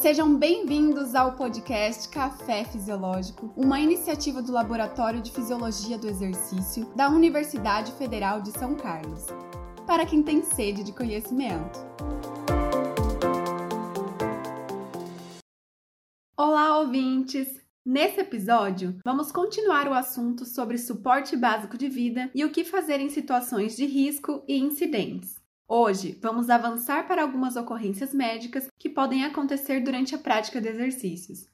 Sejam bem-vindos ao podcast Café Fisiológico, uma iniciativa do Laboratório de Fisiologia do Exercício da Universidade Federal de São Carlos, para quem tem sede de conhecimento. Olá, ouvintes! Nesse episódio, vamos continuar o assunto sobre suporte básico de vida e o que fazer em situações de risco e incidentes. Hoje, vamos avançar para algumas ocorrências médicas que podem acontecer durante a prática de exercícios.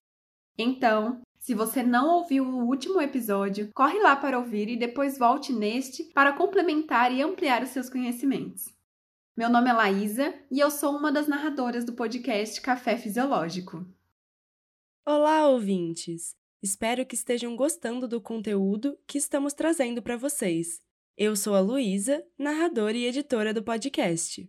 Então, se você não ouviu o último episódio, corre lá para ouvir e depois volte neste para complementar e ampliar os seus conhecimentos. Meu nome é Laísa e eu sou uma das narradoras do podcast Café Fisiológico. Olá, ouvintes! Espero que estejam gostando do conteúdo que estamos trazendo para vocês. Eu sou a Luísa, narradora e editora do podcast.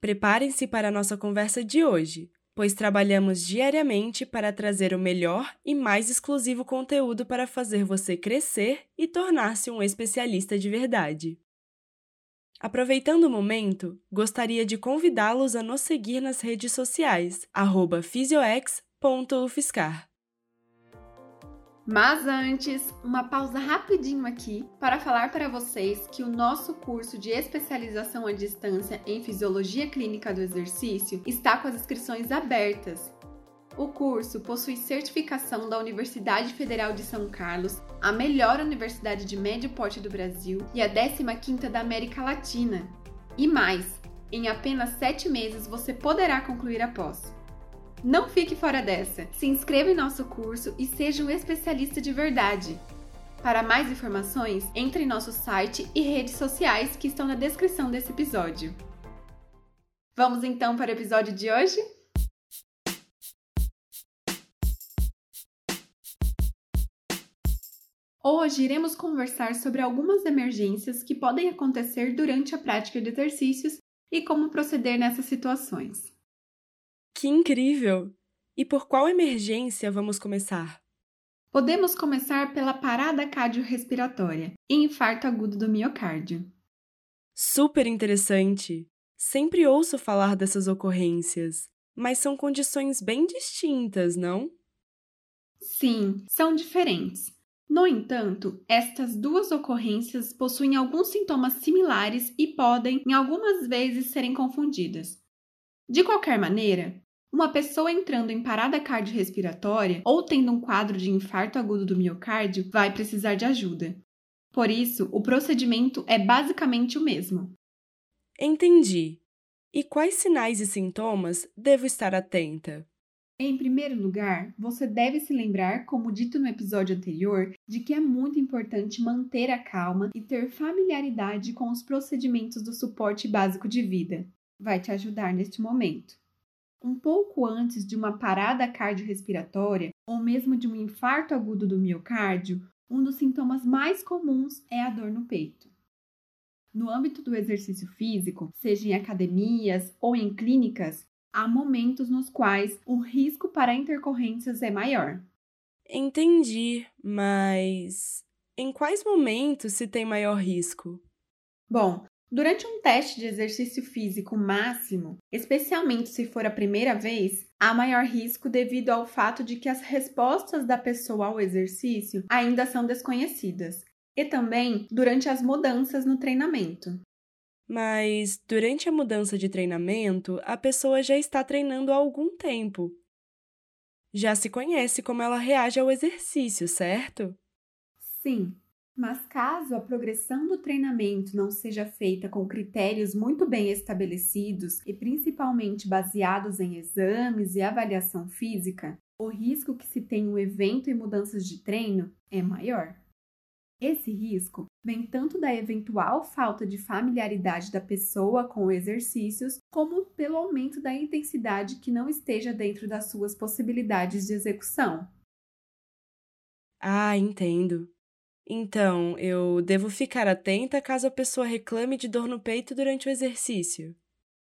Preparem-se para a nossa conversa de hoje, pois trabalhamos diariamente para trazer o melhor e mais exclusivo conteúdo para fazer você crescer e tornar-se um especialista de verdade. Aproveitando o momento, gostaria de convidá-los a nos seguir nas redes sociais, fisioex.ufscar. Mas antes, uma pausa rapidinho aqui para falar para vocês que o nosso curso de especialização à distância em Fisiologia Clínica do Exercício está com as inscrições abertas. O curso possui certificação da Universidade Federal de São Carlos, a melhor universidade de médio porte do Brasil e a 15ª da América Latina. E mais, em apenas 7 meses você poderá concluir a pós. Não fique fora dessa. Se inscreva em nosso curso e seja um especialista de verdade. Para mais informações, entre em nosso site e redes sociais que estão na descrição desse episódio. Vamos então para o episódio de hoje? Hoje iremos conversar sobre algumas emergências que podem acontecer durante a prática de exercícios e como proceder nessas situações. Que incrível! E por qual emergência vamos começar? Podemos começar pela parada cardiorrespiratória e infarto agudo do miocárdio. Super interessante! Sempre ouço falar dessas ocorrências, mas são condições bem distintas, não? Sim, são diferentes. No entanto, estas duas ocorrências possuem alguns sintomas similares e podem, em algumas vezes, serem confundidas. De qualquer maneira, uma pessoa entrando em parada cardiorrespiratória ou tendo um quadro de infarto agudo do miocárdio vai precisar de ajuda. Por isso, o procedimento é basicamente o mesmo. Entendi. E quais sinais e sintomas devo estar atenta? Em primeiro lugar, você deve se lembrar, como dito no episódio anterior, de que é muito importante manter a calma e ter familiaridade com os procedimentos do suporte básico de vida. Vai te ajudar neste momento um pouco antes de uma parada cardiorrespiratória ou mesmo de um infarto agudo do miocárdio, um dos sintomas mais comuns é a dor no peito. No âmbito do exercício físico, seja em academias ou em clínicas, há momentos nos quais o risco para intercorrências é maior. Entendi, mas em quais momentos se tem maior risco? Bom, Durante um teste de exercício físico máximo, especialmente se for a primeira vez, há maior risco devido ao fato de que as respostas da pessoa ao exercício ainda são desconhecidas, e também durante as mudanças no treinamento. Mas durante a mudança de treinamento, a pessoa já está treinando há algum tempo. Já se conhece como ela reage ao exercício, certo? Sim, mas caso a progressão do treinamento não seja feita com critérios muito bem estabelecidos e principalmente baseados em exames e avaliação física, o risco que se tem um evento e mudanças de treino é maior. Esse risco vem tanto da eventual falta de familiaridade da pessoa com exercícios, como pelo aumento da intensidade que não esteja dentro das suas possibilidades de execução. Ah, entendo. Então, eu devo ficar atenta caso a pessoa reclame de dor no peito durante o exercício?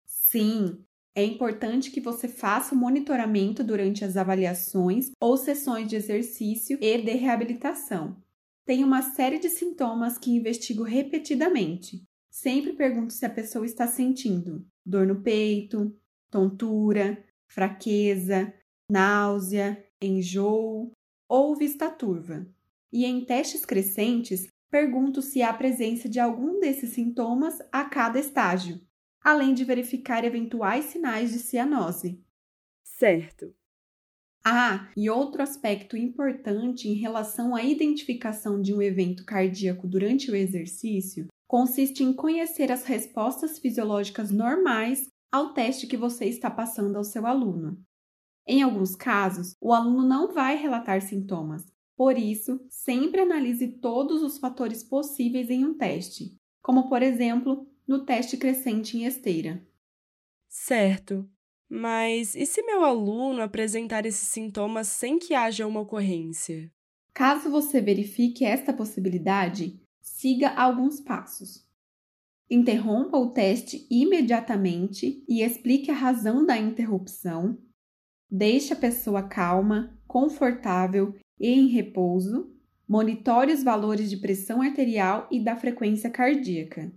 Sim, é importante que você faça o monitoramento durante as avaliações ou sessões de exercício e de reabilitação. Tem uma série de sintomas que investigo repetidamente. Sempre pergunto se a pessoa está sentindo dor no peito, tontura, fraqueza, náusea, enjoo ou vista turva. E em testes crescentes, pergunto se há presença de algum desses sintomas a cada estágio, além de verificar eventuais sinais de cianose. Certo. Ah, e outro aspecto importante em relação à identificação de um evento cardíaco durante o exercício consiste em conhecer as respostas fisiológicas normais ao teste que você está passando ao seu aluno. Em alguns casos, o aluno não vai relatar sintomas, por isso, sempre analise todos os fatores possíveis em um teste, como por exemplo, no teste crescente em esteira. Certo. Mas e se meu aluno apresentar esses sintomas sem que haja uma ocorrência? Caso você verifique esta possibilidade, siga alguns passos. Interrompa o teste imediatamente e explique a razão da interrupção. Deixe a pessoa calma, confortável e em repouso. Monitore os valores de pressão arterial e da frequência cardíaca.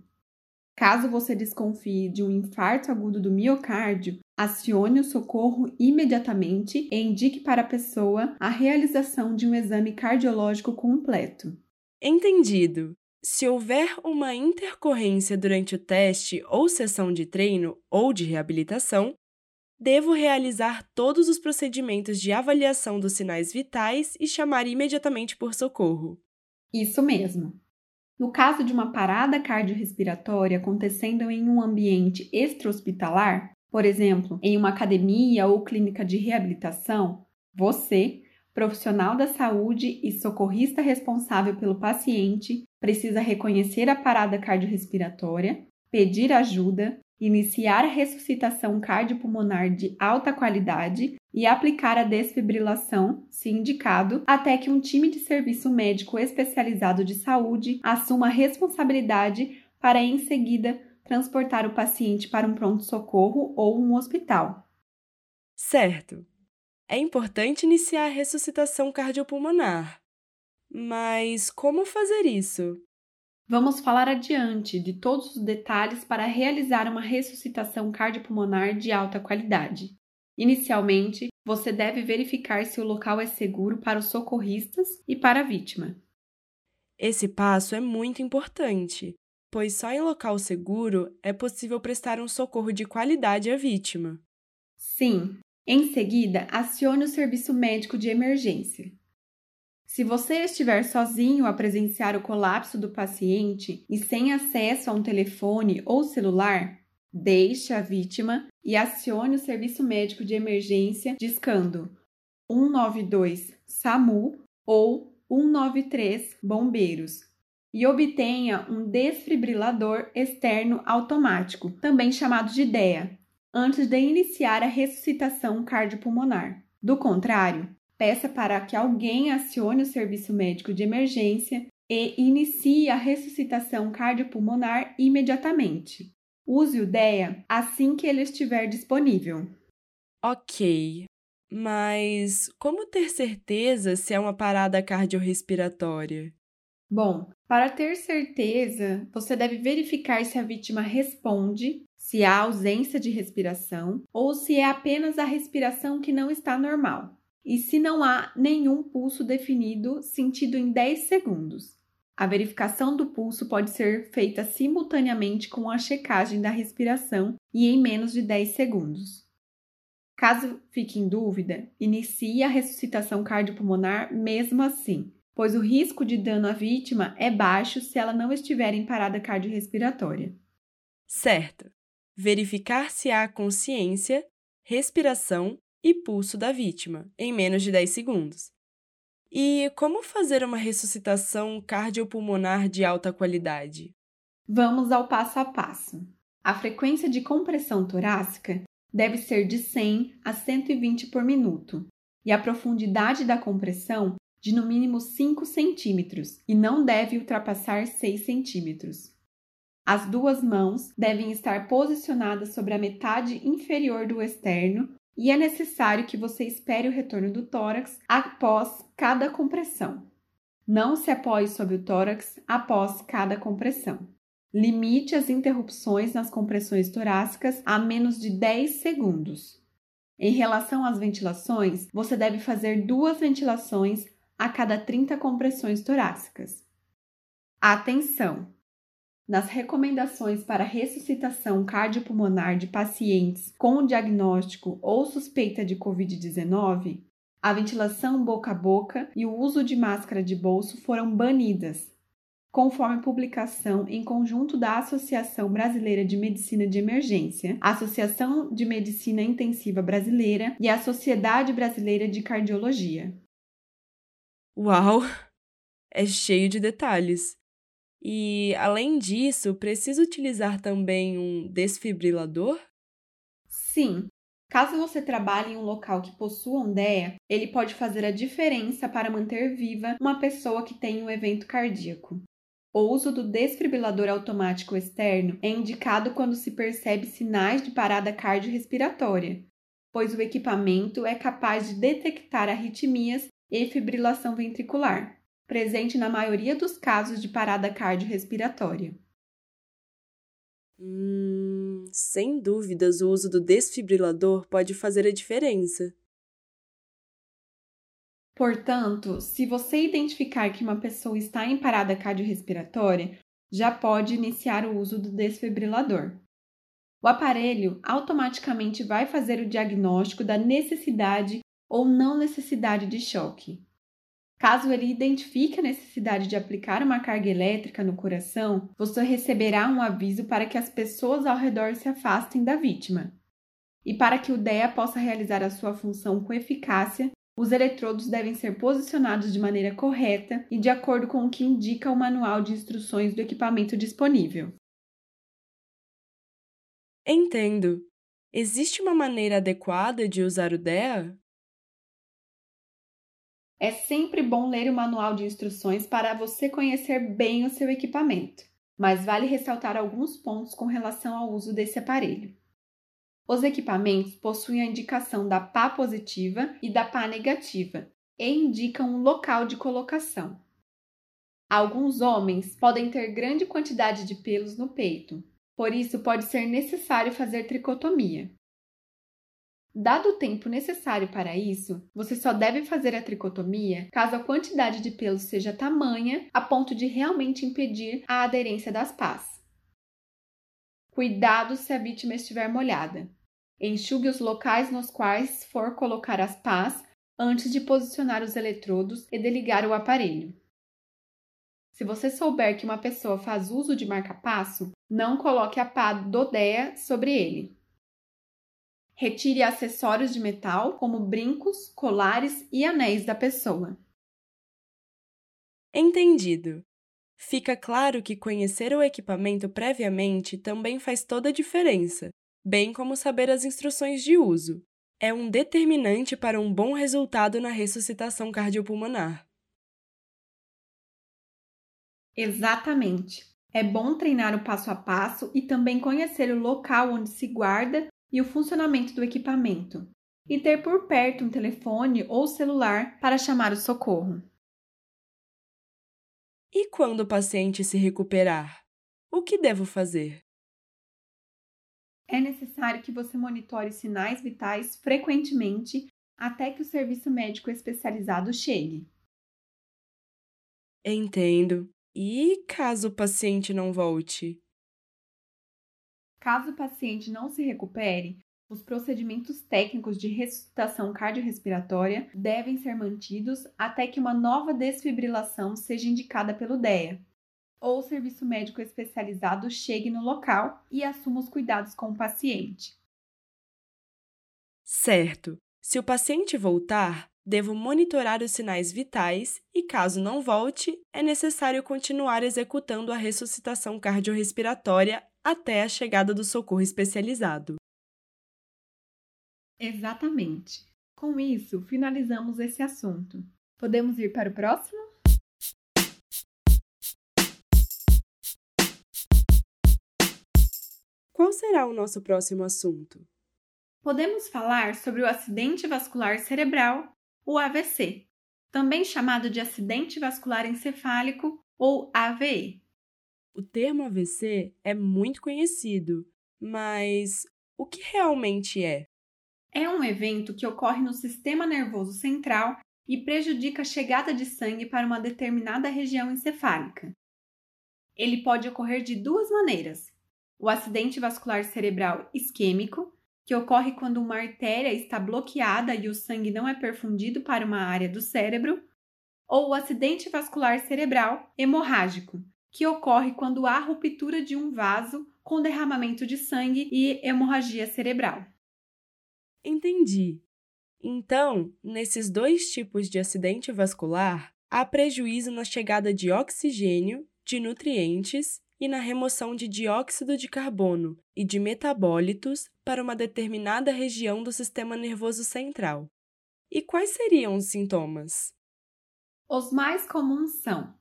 Caso você desconfie de um infarto agudo do miocárdio, acione o socorro imediatamente e indique para a pessoa a realização de um exame cardiológico completo. Entendido. Se houver uma intercorrência durante o teste ou sessão de treino ou de reabilitação, devo realizar todos os procedimentos de avaliação dos sinais vitais e chamar imediatamente por socorro. Isso mesmo. No caso de uma parada cardiorrespiratória acontecendo em um ambiente extra-hospitalar, por exemplo, em uma academia ou clínica de reabilitação, você, profissional da saúde e socorrista responsável pelo paciente, precisa reconhecer a parada cardiorrespiratória, pedir ajuda, iniciar a ressuscitação cardiopulmonar de alta qualidade e aplicar a desfibrilação, se indicado, até que um time de serviço médico especializado de saúde assuma a responsabilidade para em seguida transportar o paciente para um pronto-socorro ou um hospital. Certo. É importante iniciar a ressuscitação cardiopulmonar. Mas como fazer isso? Vamos falar adiante de todos os detalhes para realizar uma ressuscitação cardiopulmonar de alta qualidade. Inicialmente, você deve verificar se o local é seguro para os socorristas e para a vítima. Esse passo é muito importante, pois só em local seguro é possível prestar um socorro de qualidade à vítima. Sim. Em seguida, acione o serviço médico de emergência. Se você estiver sozinho a presenciar o colapso do paciente e sem acesso a um telefone ou celular, deixe a vítima e acione o serviço médico de emergência discando 192 SAMU ou 193 Bombeiros e obtenha um desfibrilador externo automático, também chamado de DEA, antes de iniciar a ressuscitação cardiopulmonar. Do contrário, peça para que alguém acione o serviço médico de emergência e inicie a ressuscitação cardiopulmonar imediatamente. Use o DEA assim que ele estiver disponível. Ok, mas como ter certeza se é uma parada cardiorrespiratória? Bom, para ter certeza, você deve verificar se a vítima responde, se há ausência de respiração ou se é apenas a respiração que não está normal e se não há nenhum pulso definido sentido em 10 segundos. A verificação do pulso pode ser feita simultaneamente com a checagem da respiração e em menos de 10 segundos. Caso fique em dúvida, inicie a ressuscitação cardiopulmonar mesmo assim, pois o risco de dano à vítima é baixo se ela não estiver em parada cardiorrespiratória. Certo. Verificar se há consciência, respiração e pulso da vítima, em menos de 10 segundos. E como fazer uma ressuscitação cardiopulmonar de alta qualidade? Vamos ao passo a passo. A frequência de compressão torácica deve ser de 100 a 120 por minuto e a profundidade da compressão de no mínimo 5 centímetros e não deve ultrapassar 6 centímetros. As duas mãos devem estar posicionadas sobre a metade inferior do externo e é necessário que você espere o retorno do tórax após cada compressão. Não se apoie sobre o tórax após cada compressão. Limite as interrupções nas compressões torácicas a menos de 10 segundos. Em relação às ventilações, você deve fazer duas ventilações a cada 30 compressões torácicas. Atenção! Nas recomendações para ressuscitação cardiopulmonar de pacientes com diagnóstico ou suspeita de Covid-19, a ventilação boca a boca e o uso de máscara de bolso foram banidas, conforme publicação em conjunto da Associação Brasileira de Medicina de Emergência, Associação de Medicina Intensiva Brasileira e a Sociedade Brasileira de Cardiologia. Uau! É cheio de detalhes. E, além disso, precisa utilizar também um desfibrilador? Sim. Caso você trabalhe em um local que possua DEA, ele pode fazer a diferença para manter viva uma pessoa que tem um evento cardíaco. O uso do desfibrilador automático externo é indicado quando se percebe sinais de parada cardiorrespiratória, pois o equipamento é capaz de detectar arritmias e fibrilação ventricular presente na maioria dos casos de parada cardiorrespiratória. Hum, sem dúvidas, o uso do desfibrilador pode fazer a diferença. Portanto, se você identificar que uma pessoa está em parada cardiorrespiratória, já pode iniciar o uso do desfibrilador. O aparelho automaticamente vai fazer o diagnóstico da necessidade ou não necessidade de choque. Caso ele identifique a necessidade de aplicar uma carga elétrica no coração, você receberá um aviso para que as pessoas ao redor se afastem da vítima. E para que o DEA possa realizar a sua função com eficácia, os eletrodos devem ser posicionados de maneira correta e de acordo com o que indica o manual de instruções do equipamento disponível. Entendo. Existe uma maneira adequada de usar o DEA? É sempre bom ler o manual de instruções para você conhecer bem o seu equipamento, mas vale ressaltar alguns pontos com relação ao uso desse aparelho. Os equipamentos possuem a indicação da pá positiva e da pá negativa e indicam um local de colocação. Alguns homens podem ter grande quantidade de pelos no peito, por isso pode ser necessário fazer tricotomia. Dado o tempo necessário para isso, você só deve fazer a tricotomia caso a quantidade de pelos seja tamanha a ponto de realmente impedir a aderência das pás. Cuidado se a vítima estiver molhada. Enxugue os locais nos quais for colocar as pás antes de posicionar os eletrodos e desligar o aparelho. Se você souber que uma pessoa faz uso de marca-passo, não coloque a pá do DEA sobre ele. Retire acessórios de metal, como brincos, colares e anéis da pessoa. Entendido. Fica claro que conhecer o equipamento previamente também faz toda a diferença, bem como saber as instruções de uso. É um determinante para um bom resultado na ressuscitação cardiopulmonar. Exatamente. É bom treinar o passo a passo e também conhecer o local onde se guarda e o funcionamento do equipamento, e ter por perto um telefone ou celular para chamar o socorro. E quando o paciente se recuperar? O que devo fazer? É necessário que você monitore sinais vitais frequentemente até que o serviço médico especializado chegue. Entendo. E caso o paciente não volte? Caso o paciente não se recupere, os procedimentos técnicos de ressuscitação cardiorrespiratória devem ser mantidos até que uma nova desfibrilação seja indicada pelo DEA, ou o serviço médico especializado chegue no local e assuma os cuidados com o paciente. Certo. Se o paciente voltar, devo monitorar os sinais vitais e, caso não volte, é necessário continuar executando a ressuscitação cardiorrespiratória até a chegada do socorro especializado. Exatamente. Com isso, finalizamos esse assunto. Podemos ir para o próximo? Qual será o nosso próximo assunto? Podemos falar sobre o acidente vascular cerebral, o AVC, também chamado de acidente vascular encefálico ou AVE. O termo AVC é muito conhecido, mas o que realmente é? É um evento que ocorre no sistema nervoso central e prejudica a chegada de sangue para uma determinada região encefálica. Ele pode ocorrer de duas maneiras: o acidente vascular cerebral isquêmico, que ocorre quando uma artéria está bloqueada e o sangue não é perfundido para uma área do cérebro, ou o acidente vascular cerebral hemorrágico, que ocorre quando há ruptura de um vaso com derramamento de sangue e hemorragia cerebral. Entendi. Então, nesses dois tipos de acidente vascular, há prejuízo na chegada de oxigênio, de nutrientes e na remoção de dióxido de carbono e de metabólitos para uma determinada região do sistema nervoso central. E quais seriam os sintomas? Os mais comuns são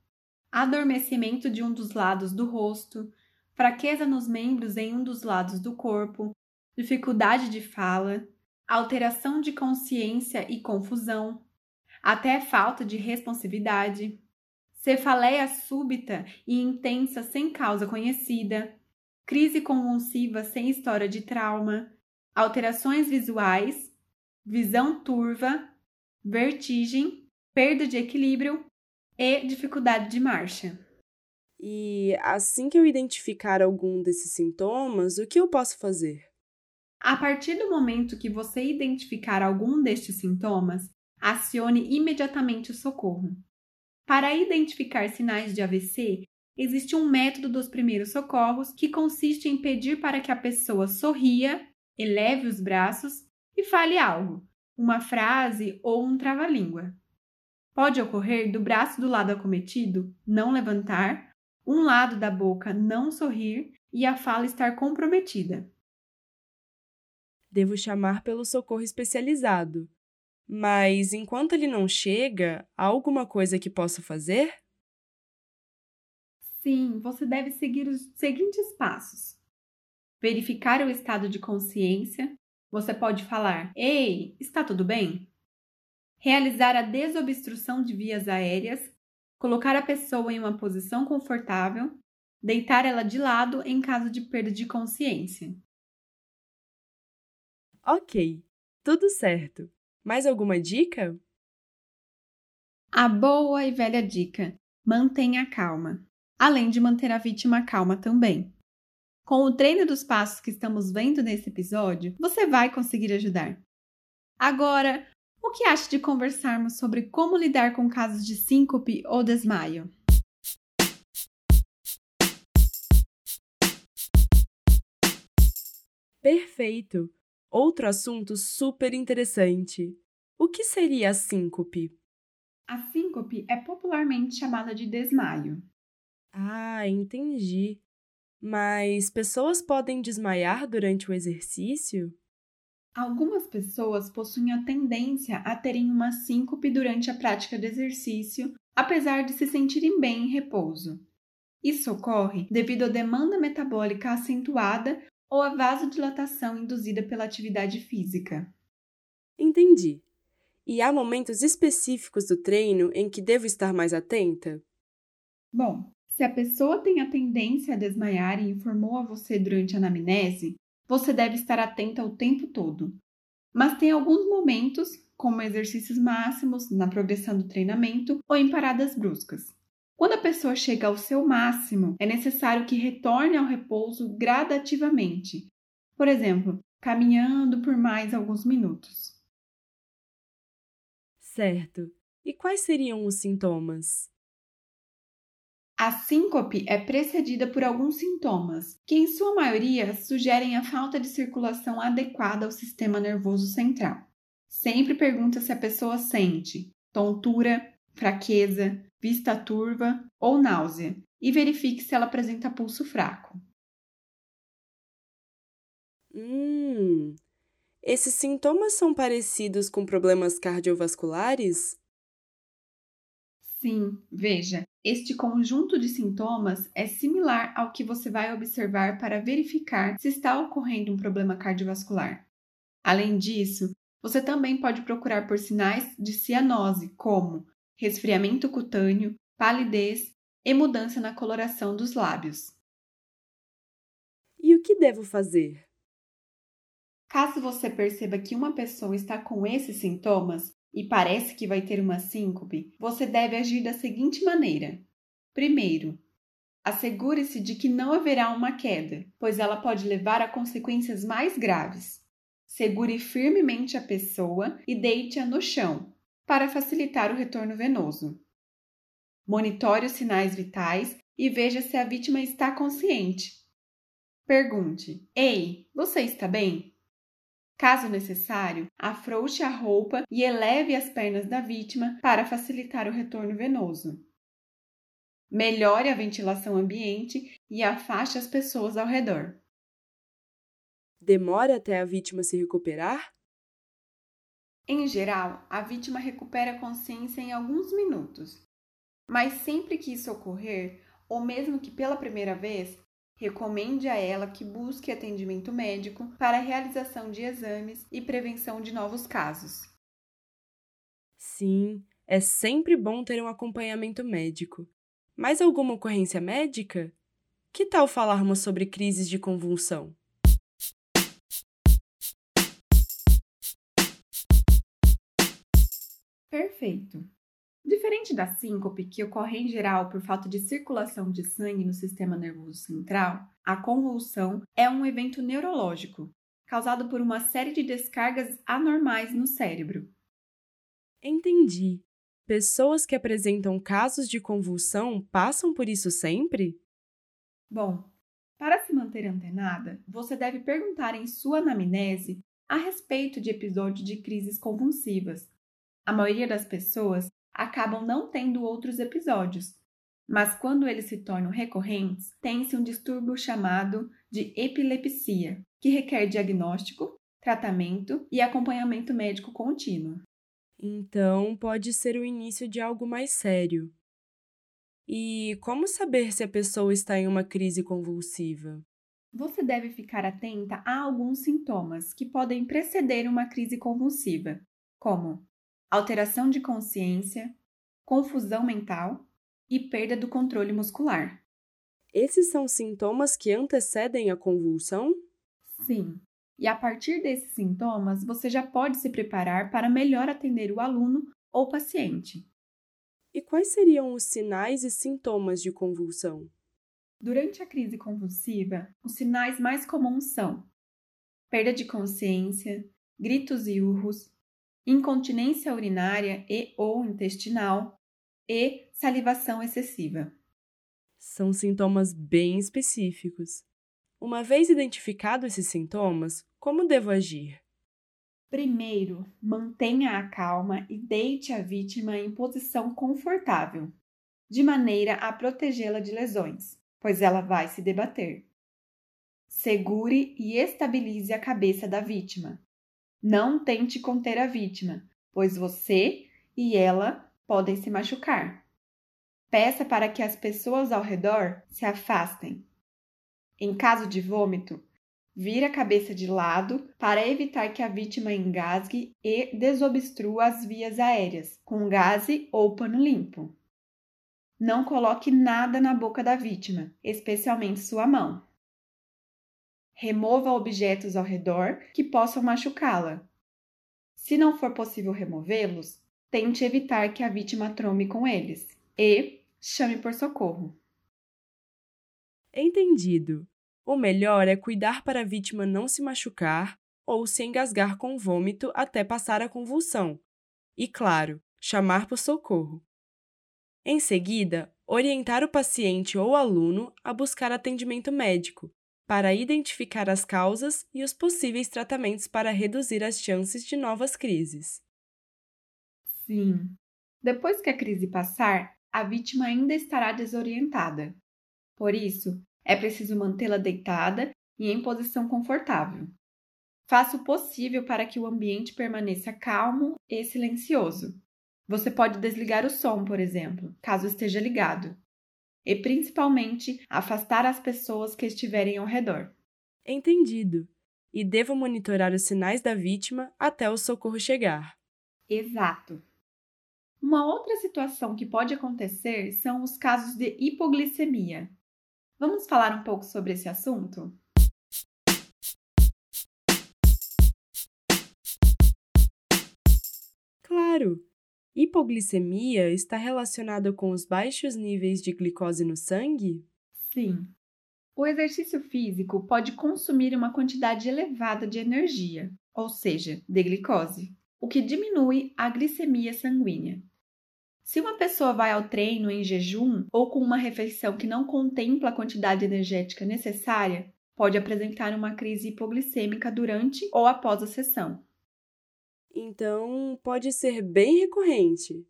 adormecimento de um dos lados do rosto, fraqueza nos membros em um dos lados do corpo, dificuldade de fala, alteração de consciência e confusão, até falta de responsividade, cefaleia súbita e intensa sem causa conhecida, crise convulsiva sem história de trauma, alterações visuais, visão turva, vertigem, perda de equilíbrio e dificuldade de marcha. E assim que eu identificar algum desses sintomas, o que eu posso fazer? A partir do momento que você identificar algum destes sintomas, acione imediatamente o socorro. Para identificar sinais de AVC, existe um método dos primeiros socorros que consiste em pedir para que a pessoa sorria, eleve os braços e fale algo, uma frase ou um trava-língua. Pode ocorrer do braço do lado acometido não levantar, um lado da boca não sorrir e a fala estar comprometida devo chamar pelo socorro especializado. Mas enquanto ele não chega, há alguma coisa que possa fazer? Sim, você deve seguir os seguintes passos: verificar o estado de consciência. Você pode falar: Ei, está tudo bem? Realizar a desobstrução de vias aéreas, colocar a pessoa em uma posição confortável, deitar ela de lado em caso de perda de consciência. Ok, tudo certo. Mais alguma dica? A boa e velha dica: mantenha calma, além de manter a vítima calma também. Com o treino dos passos que estamos vendo nesse episódio, você vai conseguir ajudar. Agora, o que acha de conversarmos sobre como lidar com casos de síncope ou desmaio? Perfeito! Outro assunto super interessante. O que seria a síncope? A síncope é popularmente chamada de desmaio. Ah, entendi. Mas pessoas podem desmaiar durante o exercício? Algumas pessoas possuem a tendência a terem uma síncope durante a prática de exercício, apesar de se sentirem bem em repouso. Isso ocorre devido à demanda metabólica acentuada ou a vasodilatação induzida pela atividade física. Entendi. E há momentos específicos do treino em que devo estar mais atenta? Bom, se a pessoa tem a tendência a desmaiar e informou a você durante a anamnese, você deve estar atenta o tempo todo. Mas tem alguns momentos, como exercícios máximos, na progressão do treinamento ou em paradas bruscas. Quando a pessoa chega ao seu máximo, é necessário que retorne ao repouso gradativamente. Por exemplo, caminhando por mais alguns minutos. Certo. E quais seriam os sintomas? A síncope é precedida por alguns sintomas, que em sua maioria sugerem a falta de circulação adequada ao sistema nervoso central. Sempre pergunta se a pessoa sente tontura, fraqueza, vista turva ou náusea e verifique se ela apresenta pulso fraco. Hum, esses sintomas são parecidos com problemas cardiovasculares? Sim, veja, este conjunto de sintomas é similar ao que você vai observar para verificar se está ocorrendo um problema cardiovascular. Além disso, você também pode procurar por sinais de cianose, como resfriamento cutâneo, palidez e mudança na coloração dos lábios. E o que devo fazer? Caso você perceba que uma pessoa está com esses sintomas e parece que vai ter uma síncope, você deve agir da seguinte maneira: primeiro, assegure-se de que não haverá uma queda, pois ela pode levar a consequências mais graves. Segure firmemente a pessoa e deite-a no chão, para facilitar o retorno venoso. Monitore os sinais vitais e veja se a vítima está consciente. Pergunte: Ei, você está bem? Caso necessário, afrouxe a roupa e eleve as pernas da vítima para facilitar o retorno venoso. Melhore a ventilação ambiente e afaste as pessoas ao redor. Demora até a vítima se recuperar? Em geral, a vítima recupera a consciência em alguns minutos. Mas sempre que isso ocorrer, ou mesmo que pela primeira vez, recomende a ela que busque atendimento médico para realização de exames e prevenção de novos casos. Sim, é sempre bom ter um acompanhamento médico. Mais alguma ocorrência médica? Que tal falarmos sobre crises de convulsão? Perfeito. Diferente da síncope, que ocorre em geral por falta de circulação de sangue no sistema nervoso central, a convulsão é um evento neurológico, causado por uma série de descargas anormais no cérebro. Entendi. Pessoas que apresentam casos de convulsão passam por isso sempre? Bom, para se manter antenada, você deve perguntar em sua anamnese a respeito de episódios de crises convulsivas. A maioria das pessoas acabam não tendo outros episódios, mas quando eles se tornam recorrentes, tem-se um distúrbio chamado de epilepsia, que requer diagnóstico, tratamento e acompanhamento médico contínuo. Então, pode ser o início de algo mais sério. E como saber se a pessoa está em uma crise convulsiva? Você deve ficar atenta a alguns sintomas que podem preceder uma crise convulsiva, como alteração de consciência, confusão mental e perda do controle muscular. Esses são sintomas que antecedem a convulsão? Sim. E a partir desses sintomas, você já pode se preparar para melhor atender o aluno ou paciente. E quais seriam os sinais e sintomas de convulsão? Durante a crise convulsiva, os sinais mais comuns são perda de consciência, gritos e urros, incontinência urinária e ou intestinal e salivação excessiva. São sintomas bem específicos. Uma vez identificados esses sintomas, como devo agir? Primeiro, mantenha a calma e deite a vítima em posição confortável, de maneira a protegê-la de lesões, pois ela vai se debater. Segure e estabilize a cabeça da vítima, não tente conter a vítima, pois você e ela podem se machucar. Peça para que as pessoas ao redor se afastem. Em caso de vômito, vire a cabeça de lado para evitar que a vítima engasgue e desobstrua as vias aéreas com gaze ou pano limpo. Não coloque nada na boca da vítima, especialmente sua mão. Remova objetos ao redor que possam machucá-la. Se não for possível removê-los, tente evitar que a vítima trome com eles e chame por socorro. Entendido. O melhor é cuidar para a vítima não se machucar ou se engasgar com vômito até passar a convulsão. E, claro, chamar por socorro. Em seguida, orientar o paciente ou aluno a buscar atendimento médico, para identificar as causas e os possíveis tratamentos para reduzir as chances de novas crises. Sim. Depois que a crise passar, a vítima ainda estará desorientada. Por isso, é preciso mantê-la deitada e em posição confortável. Faça o possível para que o ambiente permaneça calmo e silencioso. Você pode desligar o som, por exemplo, caso esteja ligado, e principalmente afastar as pessoas que estiverem ao redor. Entendido. E devo monitorar os sinais da vítima até o socorro chegar. Exato. Uma outra situação que pode acontecer são os casos de hipoglicemia. Vamos falar um pouco sobre esse assunto? Claro! Hipoglicemia está relacionada com os baixos níveis de glicose no sangue? Sim. O exercício físico pode consumir uma quantidade elevada de energia, ou seja, de glicose, o que diminui a glicemia sanguínea. Se uma pessoa vai ao treino em jejum ou com uma refeição que não contempla a quantidade energética necessária, pode apresentar uma crise hipoglicêmica durante ou após a sessão. Então, pode ser bem recorrente.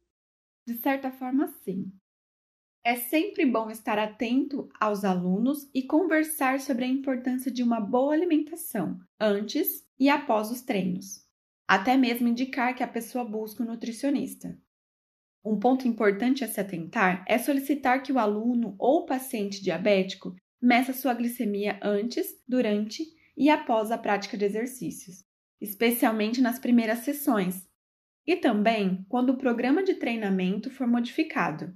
De certa forma, sim. É sempre bom estar atento aos alunos e conversar sobre a importância de uma boa alimentação antes e após os treinos. Até mesmo indicar que a pessoa busque um nutricionista. Um ponto importante a se atentar é solicitar que o aluno ou paciente diabético meça sua glicemia antes, durante e após a prática de exercícios, especialmente nas primeiras sessões, e também quando o programa de treinamento for modificado.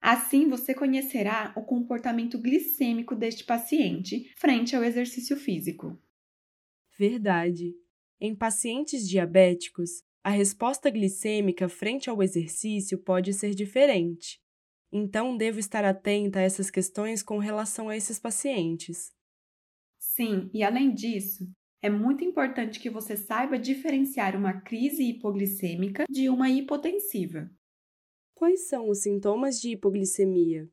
Assim, você conhecerá o comportamento glicêmico deste paciente frente ao exercício físico. Verdade. Em pacientes diabéticos, a resposta glicêmica frente ao exercício pode ser diferente. Então, devo estar atenta a essas questões com relação a esses pacientes. Sim, e além disso, é muito importante que você saiba diferenciar uma crise hipoglicêmica de uma hipotensiva. Quais são os sintomas de hipoglicemia?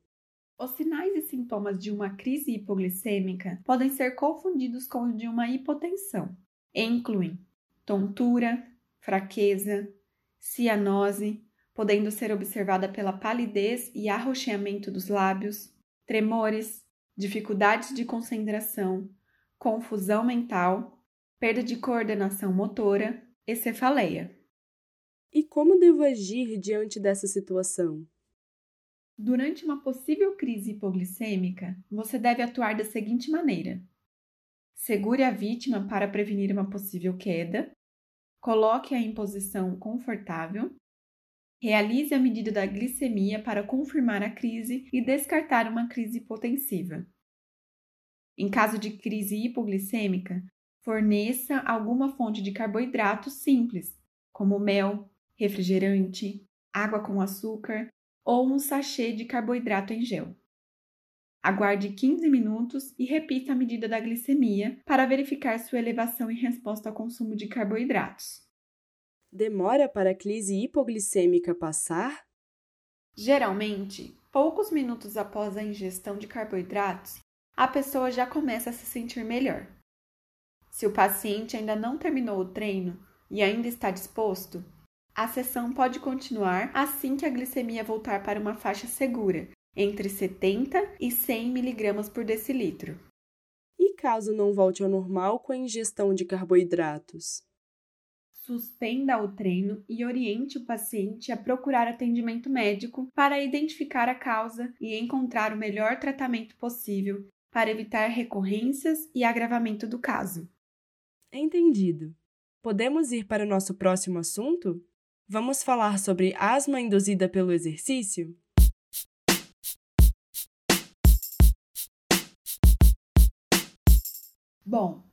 Os sinais e sintomas de uma crise hipoglicêmica podem ser confundidos com os de uma hipotensão e incluem tontura, fraqueza, cianose, podendo ser observada pela palidez e arroxeamento dos lábios, tremores, dificuldades de concentração, confusão mental, perda de coordenação motora e cefaleia. E como devo agir diante dessa situação? Durante uma possível crise hipoglicêmica, você deve atuar da seguinte maneira: segure a vítima para prevenir uma possível queda, coloque-a em posição confortável, realize a medida da glicemia para confirmar a crise e descartar uma crise hipotensiva. Em caso de crise hipoglicêmica, forneça alguma fonte de carboidrato simples, como mel, refrigerante, água com açúcar ou um sachê de carboidrato em gel. Aguarde 15 minutos e repita a medida da glicemia para verificar sua elevação em resposta ao consumo de carboidratos. Demora para a crise hipoglicêmica passar? Geralmente, poucos minutos após a ingestão de carboidratos, a pessoa já começa a se sentir melhor. Se o paciente ainda não terminou o treino e ainda está disposto, a sessão pode continuar assim que a glicemia voltar para uma faixa segura, entre 70 e 100 mg por decilitro. E caso não volte ao normal com a ingestão de carboidratos? Suspenda o treino e oriente o paciente a procurar atendimento médico para identificar a causa e encontrar o melhor tratamento possível para evitar recorrências e agravamento do caso. Entendido. Podemos ir para o nosso próximo assunto? Vamos falar sobre asma induzida pelo exercício? Bom,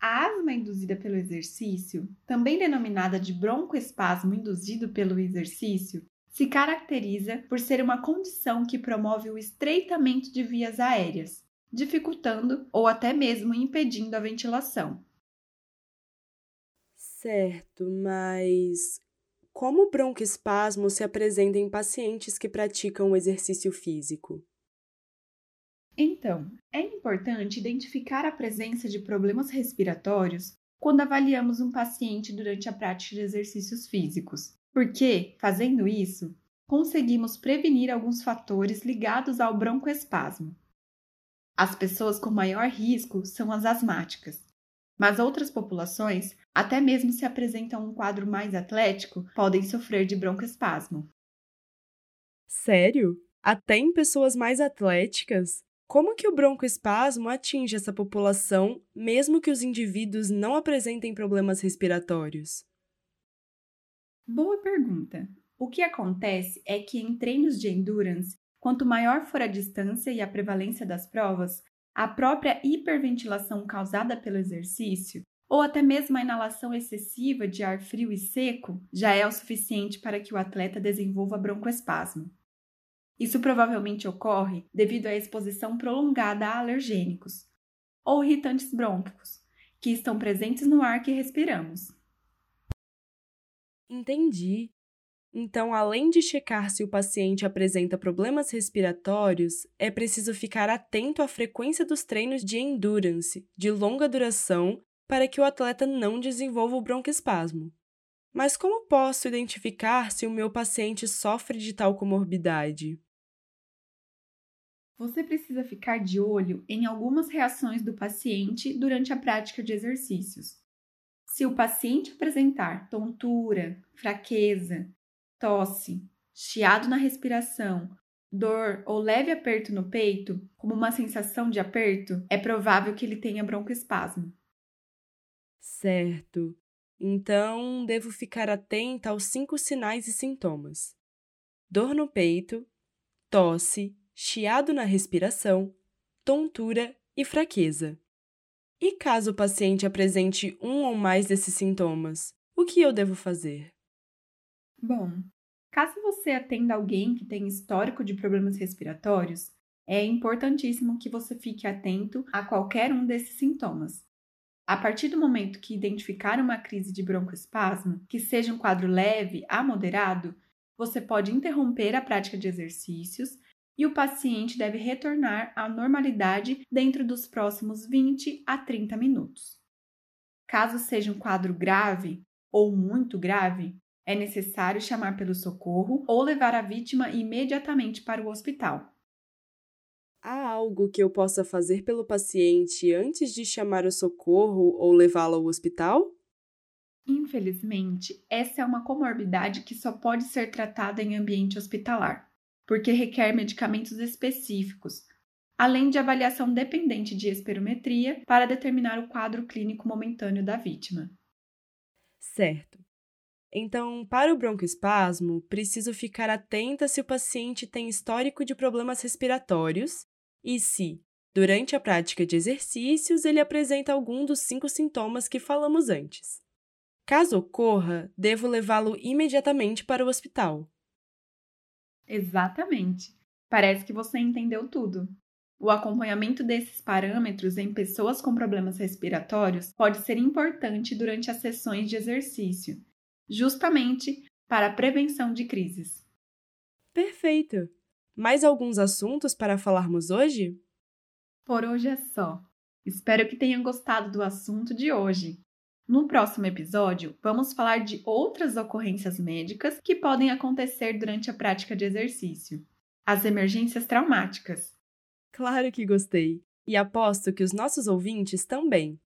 a asma induzida pelo exercício, também denominada de broncoespasmo induzido pelo exercício, se caracteriza por ser uma condição que promove o estreitamento de vias aéreas, dificultando ou até mesmo impedindo a ventilação. Certo, mas como o broncoespasmo se apresenta em pacientes que praticam exercício físico? Então, é importante identificar a presença de problemas respiratórios quando avaliamos um paciente durante a prática de exercícios físicos, porque, fazendo isso, conseguimos prevenir alguns fatores ligados ao broncoespasmo. As pessoas com maior risco são as asmáticas, mas outras populações, até mesmo se apresentam um quadro mais atlético, podem sofrer de broncoespasmo. Sério? Até em pessoas mais atléticas? Como que o broncoespasmo atinge essa população, mesmo que os indivíduos não apresentem problemas respiratórios? Boa pergunta. O que acontece é que em treinos de endurance, quanto maior for a distância e a prevalência das provas, a própria hiperventilação causada pelo exercício, ou até mesmo a inalação excessiva de ar frio e seco já é o suficiente para que o atleta desenvolva broncoespasmo. Isso provavelmente ocorre devido à exposição prolongada a alergênicos ou irritantes brônquicos, que estão presentes no ar que respiramos. Entendi. Então, além de checar se o paciente apresenta problemas respiratórios, é preciso ficar atento à frequência dos treinos de endurance, de longa duração, para que o atleta não desenvolva o broncoespasmo. Mas como posso identificar se o meu paciente sofre de tal comorbidade? Você precisa ficar de olho em algumas reações do paciente durante a prática de exercícios. Se o paciente apresentar tontura, fraqueza, tosse, chiado na respiração, dor ou leve aperto no peito, como uma sensação de aperto, é provável que ele tenha broncoespasmo. Certo. Então, devo ficar atenta aos cinco sinais e sintomas: dor no peito, tosse, chiado na respiração, tontura e fraqueza. E caso o paciente apresente um ou mais desses sintomas, o que eu devo fazer? Bom, caso você atenda alguém que tem histórico de problemas respiratórios, é importantíssimo que você fique atento a qualquer um desses sintomas. A partir do momento que identificar uma crise de broncoespasmo, que seja um quadro leve a moderado, você pode interromper a prática de exercícios e o paciente deve retornar à normalidade dentro dos próximos 20 a 30 minutos. Caso seja um quadro grave ou muito grave, é necessário chamar pelo socorro ou levar a vítima imediatamente para o hospital. Há algo que eu possa fazer pelo paciente antes de chamar o socorro ou levá-lo ao hospital? Infelizmente, essa é uma comorbidade que só pode ser tratada em ambiente hospitalar, porque requer medicamentos específicos, além de avaliação dependente de espirometria para determinar o quadro clínico momentâneo da vítima. Certo. Então, para o broncoespasmo, preciso ficar atenta se o paciente tem histórico de problemas respiratórios e se, durante a prática de exercícios, ele apresenta algum dos cinco sintomas que falamos antes. Caso ocorra, devo levá-lo imediatamente para o hospital. Exatamente. Parece que você entendeu tudo. O acompanhamento desses parâmetros em pessoas com problemas respiratórios pode ser importante durante as sessões de exercício, justamente para a prevenção de crises. Perfeito! Mais alguns assuntos para falarmos hoje? Por hoje é só. Espero que tenham gostado do assunto de hoje. No próximo episódio, vamos falar de outras ocorrências médicas que podem acontecer durante a prática de exercício. As emergências traumáticas. Claro que gostei! E aposto que os nossos ouvintes também.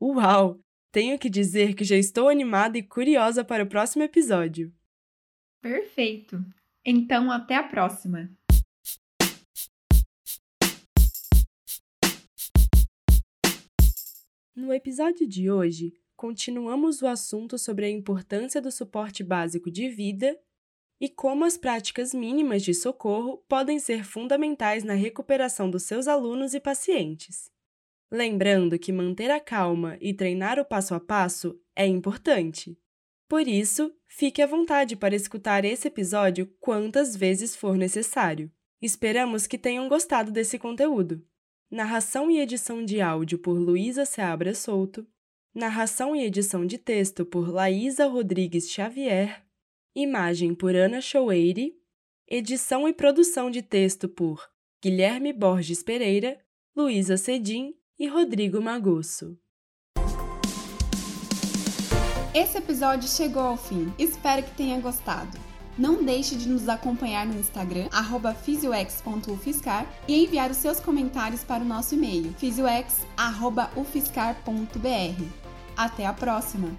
Uau! Tenho que dizer que já estou animada e curiosa para o próximo episódio. Perfeito! Então, até a próxima! No episódio de hoje, continuamos o assunto sobre a importância do suporte básico de vida e como as práticas mínimas de socorro podem ser fundamentais na recuperação dos seus alunos e pacientes. Lembrando que manter a calma e treinar o passo a passo é importante. Por isso, fique à vontade para escutar esse episódio quantas vezes for necessário. Esperamos que tenham gostado desse conteúdo. Narração e edição de áudio por Luísa Seabra Souto. Narração e edição de texto por Laísa Rodrigues Xavier. Imagem por Ana Choueire. Edição e produção de texto por Guilherme Borges Pereira, Luísa Cedim e Rodrigo Magusso. Esse episódio chegou ao fim. Espero que tenha gostado. Não deixe de nos acompanhar no Instagram, fisioex.ufiscar, e enviar os seus comentários para o nosso e-mail, fisioex.ufiscar.br. Até a próxima!